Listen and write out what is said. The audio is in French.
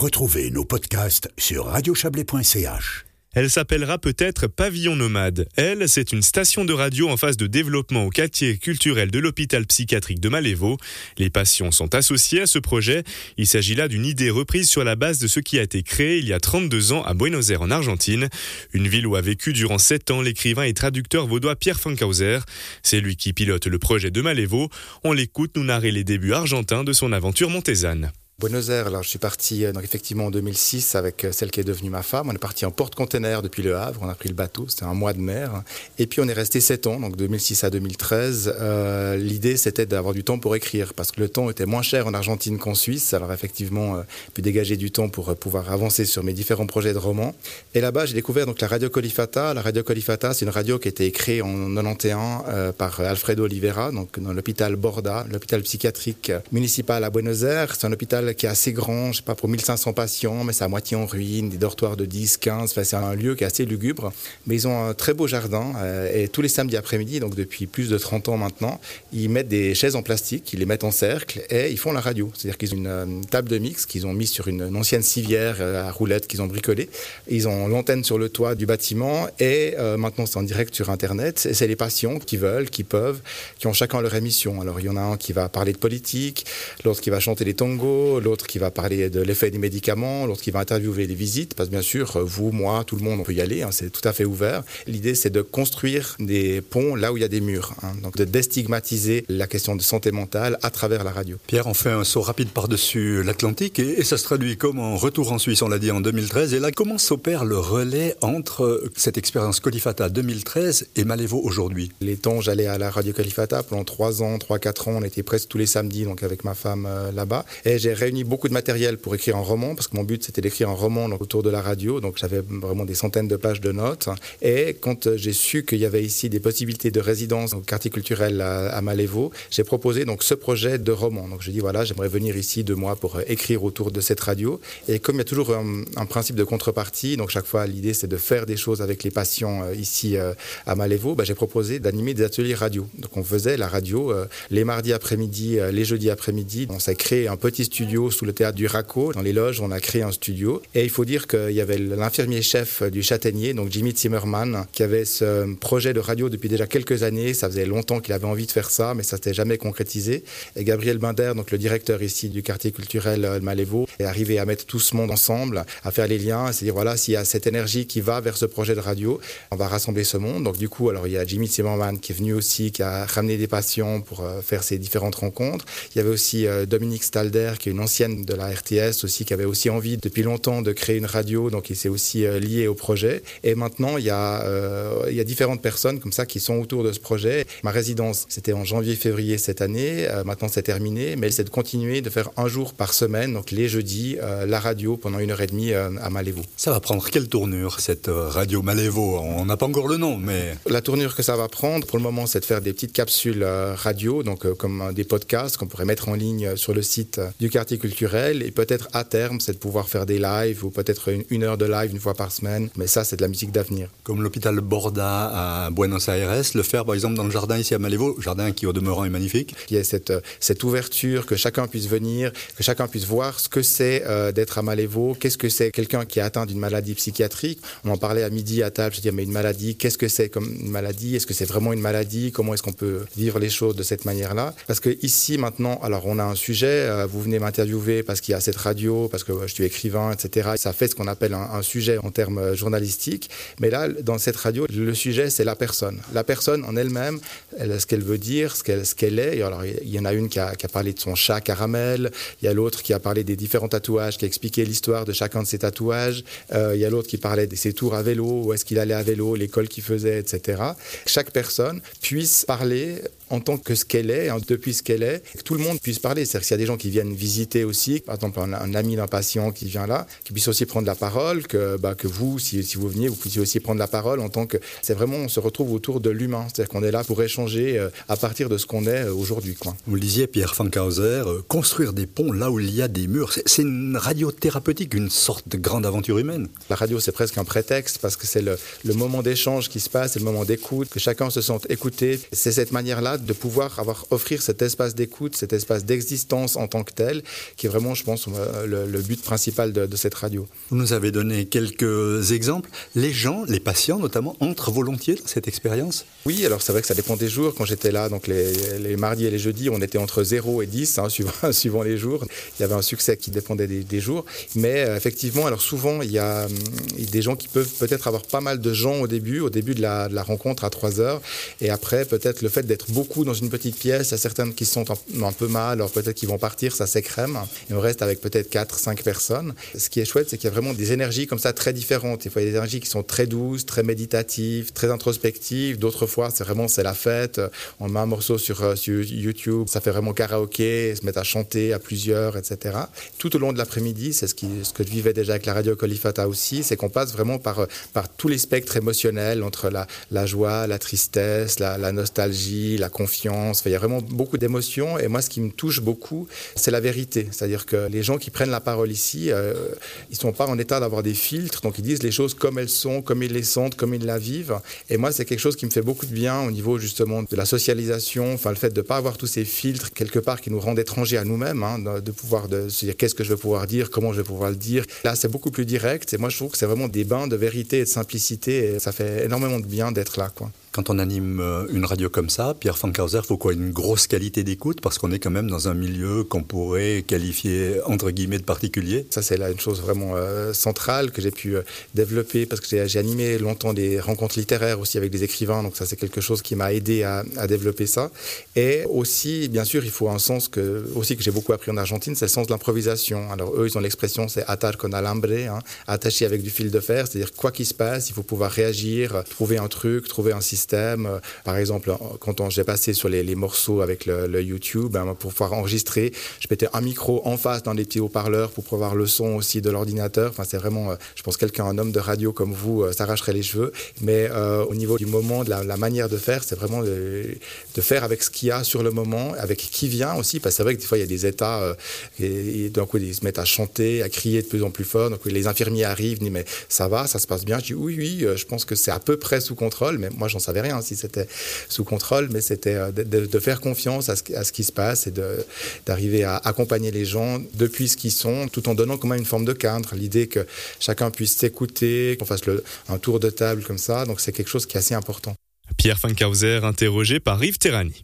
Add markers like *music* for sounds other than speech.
Retrouvez nos podcasts sur radiochablais.ch. Elle s'appellera peut-être Pavillon Nomade. Elle, c'est une station de radio en phase de développement au quartier culturel de l'hôpital psychiatrique de Malévo. Les patients sont associés à ce projet. Il s'agit là d'une idée reprise sur la base de ce qui a été créé il y a 32 ans à Buenos Aires en Argentine, une ville où a vécu durant 7 ans l'écrivain et traducteur vaudois Pierre Fankhauser. C'est lui qui pilote le projet de Malévo. On l'écoute nous narrer les débuts argentins de son aventure montésane. Buenos Aires, alors je suis parti euh, donc effectivement en 2006 avec euh, celle qui est devenue ma femme. On est parti en porte-container depuis Le Havre, on a pris le bateau, c'était un mois de mer. Et puis on est resté sept ans, donc 2006 à 2013. Euh, L'idée c'était d'avoir du temps pour écrire, parce que le temps était moins cher en Argentine qu'en Suisse. Alors effectivement, euh, pu dégager du temps pour pouvoir avancer sur mes différents projets de romans. Et là-bas, j'ai découvert donc la Radio Colifata. La Radio Colifata, c'est une radio qui a été créée en 91 euh, par Alfredo Oliveira, donc dans l'hôpital Borda, l'hôpital psychiatrique municipal à Buenos Aires. C'est un hôpital qui est assez grand, je sais pas, pour 1500 patients, mais c'est à moitié en ruine, des dortoirs de 10, 15. Enfin, c'est un lieu qui est assez lugubre. Mais ils ont un très beau jardin. Euh, et tous les samedis après-midi, donc depuis plus de 30 ans maintenant, ils mettent des chaises en plastique, ils les mettent en cercle et ils font la radio. C'est-à-dire qu'ils ont une, euh, table de mix qu'ils ont mise sur une, ancienne civière euh, à roulettes qu'ils ont bricolée. Ils ont l'antenne sur le toit du bâtiment et maintenant c'est en direct sur Internet. Et c'est les patients qui veulent, qui peuvent, qui ont chacun leur émission. Alors il y en a un qui va parler de politique, l'autre qui va chanter les tangos, l'autre qui va parler de l'effet des médicaments, l'autre qui va interviewer les visites, parce que bien sûr, vous, moi, tout le monde, on peut y aller, hein, c'est tout à fait ouvert. L'idée, c'est de construire des ponts là où il y a des murs, hein, donc de déstigmatiser la question de santé mentale à travers la radio. Pierre, on fait un saut rapide par-dessus l'Atlantique et, ça se traduit comme en retour en Suisse, on l'a dit en 2013. Et là, comment s'opère le relais entre cette expérience Colifata 2013 et Malévo aujourd'hui? Les temps, j'allais à la radio Colifata pendant 3 ans, 3-4 ans, on était presque tous les samedis donc avec ma femme euh, là-bas. Et j'ai réuni beaucoup de matériel pour écrire un roman, parce que mon but c'était d'écrire un roman autour de la radio, donc j'avais vraiment des centaines de pages de notes. Et quand j'ai su qu'il y avait ici des possibilités de résidence au quartier culturel à, Malévo, j'ai proposé donc ce projet de roman. Donc je dis voilà, j'aimerais venir ici deux mois pour écrire autour de cette radio. Et comme il y a toujours un, principe de contrepartie, donc chaque fois l'idée c'est de faire des choses avec les patients euh, ici euh, à Malévo, bah, j'ai proposé d'animer des ateliers radio. Donc on faisait la radio euh, les mardis après-midi, les jeudis après-midi. On s'est créé un petit studio sous le théâtre du Raco. Dans les loges, on a créé un studio. Et il faut dire qu'il y avait l'infirmier chef du Châtaignier, donc Jimmy Zimmerman, qui avait ce projet de radio depuis déjà quelques années. Ça faisait longtemps qu'il avait envie de faire ça, mais ça s'était jamais concrétisé. Et Gabriel Binder, donc le directeur ici du quartier culturel euh, Malévo, est arrivé à mettre tout ce monde ensemble, à faire les liens, à se dire voilà, s'il y a cette énergie qui va vers ce projet de radio, on va rassembler ce monde. Donc du coup, alors il y a Jimmy Zimmerman qui est venu aussi, qui a ramené des patients pour euh, faire ces différentes rencontres. Il y avait aussi euh, Dominique Stalder, qui est une ancienne de la RTS aussi, qui avait aussi envie depuis longtemps de créer une radio, donc il s'est aussi euh, lié au projet. Et maintenant, il y, a, euh, il y a différentes personnes comme ça qui sont autour de ce projet. Ma résidence, c'était en janvier-février cette année. Euh, maintenant, c'est terminé, mais c'est de continuer de faire un jour par semaine, donc les jeudis, la radio pendant une heure et demie à Malévo. Ça va prendre quelle tournure cette radio Malévo On n'a pas encore le nom, mais la tournure que ça va prendre, pour le moment, c'est de faire des petites capsules radio, donc comme des podcasts qu'on pourrait mettre en ligne sur le site du quartier culturel et peut-être à terme, c'est de pouvoir faire des lives ou peut-être une, heure de live une fois par semaine. Mais ça, c'est de la musique d'avenir. Comme l'hôpital Borda à Buenos Aires, le faire par exemple dans le jardin ici à Malévo, jardin qui au demeurant est magnifique. Il y a cette, cette ouverture, que chacun puisse venir, que chacun puisse voir ce que c'est euh, d'être à Malévo, qu'est-ce que c'est quelqu'un qui est atteint d'une maladie psychiatrique. On en parlait à midi à table, je dis mais une maladie, qu'est-ce que c'est comme une maladie? Est-ce que c'est vraiment une maladie? Comment est-ce qu'on peut vivre les choses de cette manière-là? Parce que ici maintenant, alors on a un sujet, euh, vous venez parce qu'il y a cette radio, parce que je suis écrivain, etc. Ça fait ce qu'on appelle un, sujet en termes euh, journalistiques. Mais là, dans cette radio, le sujet, c'est la personne. La personne en elle-même, elle, ce qu'elle veut dire, ce qu'elle, qu'elle est. Alors, il y en a une qui a, parlé de son chat caramel. Il y a l'autre qui a parlé des différents tatouages, qui a expliqué l'histoire de chacun de ses tatouages. Euh, il y a l'autre qui parlait de ses tours à vélo, où est-ce qu'il allait à vélo, l'école qu'il faisait, etc. Chaque personne puisse parler en tant que ce qu'elle est, hein, depuis ce qu'elle est, que tout le monde puisse parler. C'est-à-dire s'il y a des gens qui viennent visiter aussi, par exemple un, ami d'un patient qui vient là, qui puisse aussi prendre la parole, que, bah, que vous, si, si, vous veniez, vous puissiez aussi prendre la parole en tant que... C'est vraiment, on se retrouve autour de l'humain, c'est-à-dire qu'on est là pour échanger euh, à partir de ce qu'on est euh, aujourd'hui. Vous le disiez, Pierre Fankhauser, euh, construire des ponts là où il y a des murs, c'est une radio thérapeutique, une sorte de grande aventure humaine. La radio, c'est presque un prétexte parce que c'est le, le moment d'échange qui se passe, c'est le moment d'écoute, que chacun se sente écouté. C'est cette manière-là de pouvoir avoir, offrir cet espace d'écoute, cet espace d'existence en tant que tel, qui est vraiment, je pense, le, but principal de, de, cette radio. Vous nous avez donné quelques exemples. Les gens, les patients notamment, entrent volontiers dans cette expérience? Oui, alors c'est vrai que ça dépend des jours. Quand j'étais là, donc les, les, mardis et les jeudis, on était entre 0 et 10, hein, *laughs* suivant, suivant, les jours. Il y avait un succès qui dépendait des, des jours. Mais euh, effectivement, alors souvent, il y a hum, des gens qui peuvent peut-être avoir pas mal de gens au début, au début de la, de la rencontre à 3 heures. Et après, peut-être le fait d'être beaucoup dans une petite pièce, il y a certaines qui sont un, peu mal, alors peut-être qu'ils vont partir, ça s'écrème. Et on reste avec peut-être 4, 5 personnes. Ce qui est chouette, c'est qu'il y a vraiment des énergies comme ça très différentes. Il y a des énergies qui sont très douces, très méditatives, très introspectives. D'autres fois, c'est vraiment c'est la fête. On met un morceau sur, euh, YouTube, ça fait vraiment karaoké, se met à chanter à plusieurs, etc. Tout au long de l'après-midi, c'est ce, que je vivais déjà avec la radio Colifata aussi, c'est qu'on passe vraiment par, par tous les spectres émotionnels entre la, joie, la tristesse, la nostalgie, la confiance. il y a vraiment beaucoup d'émotions. Et moi, ce qui me touche beaucoup, c'est la vérité. C'est-à-dire que les gens qui prennent la parole ici, euh, ils sont pas en état d'avoir des filtres, donc ils disent les choses comme elles sont, comme ils les sentent, comme ils la vivent. Et moi, c'est quelque chose qui me fait beaucoup de bien au niveau justement de la socialisation, enfin le fait de ne pas avoir tous ces filtres quelque part qui nous rendent étrangers à nous-mêmes, hein, de, pouvoir de, se dire qu'est-ce que je vais pouvoir dire, comment je vais pouvoir le dire. Là, c'est beaucoup plus direct. Et moi, je trouve que c'est vraiment des bains de vérité et de simplicité. Et ça fait énormément de bien d'être là, quoi. Quand on anime euh, une radio comme ça, Pierre Fankhauser, faut quoi Une grosse qualité d'écoute? Parce qu'on est quand même dans un milieu qu'on pourrait qualifier entre guillemets de particulier. Ça, c'est là une chose vraiment euh, centrale que j'ai pu euh, développer parce que j'ai animé longtemps des rencontres littéraires aussi avec des écrivains. Donc ça, c'est quelque chose qui m'a aidé à, à, développer ça. Et aussi, bien sûr, il faut un sens que aussi que j'ai beaucoup appris en Argentine, c'est le sens de l'improvisation. Alors eux, ils ont l'expression, c'est atar con alambre, hein, attaché avec du fil de fer, c'est-à-dire quoi qu'il se passe, il faut pouvoir réagir, trouver un truc, trouver un système système. Par exemple, quand j'ai passé sur les, morceaux avec le, YouTube, ben, pour pouvoir enregistrer, je mettais un micro en face dans les petits haut-parleurs pour pouvoir le son aussi de l'ordinateur. Enfin, c'est vraiment, euh, je pense, quelqu'un, un homme de radio comme vous, euh, s'arracherait les cheveux. Mais euh, au niveau du moment, de la, manière de faire, c'est vraiment de, faire avec ce qu'il y a sur le moment, avec qui vient aussi. Parce que c'est vrai que des fois, il y a des états, et, d'un coup, ils se mettent à chanter, à crier de plus en plus fort. Donc, les infirmiers arrivent, disent, mais ça va, ça se passe bien? Je dis, oui, oui, je pense que c'est à peu près sous contrôle, mais moi, j'en sais savais rien si c'était sous contrôle, mais c'était euh, de, faire confiance à ce, qui se passe et d'arriver à accompagner les gens depuis ce qu'ils sont, tout en donnant quand même une forme de cadre. L'idée que chacun puisse s'écouter, qu'on fasse un tour de table comme ça, donc c'est quelque chose qui est assez important. Pierre Fankhauser, interrogé par Yves Terrani.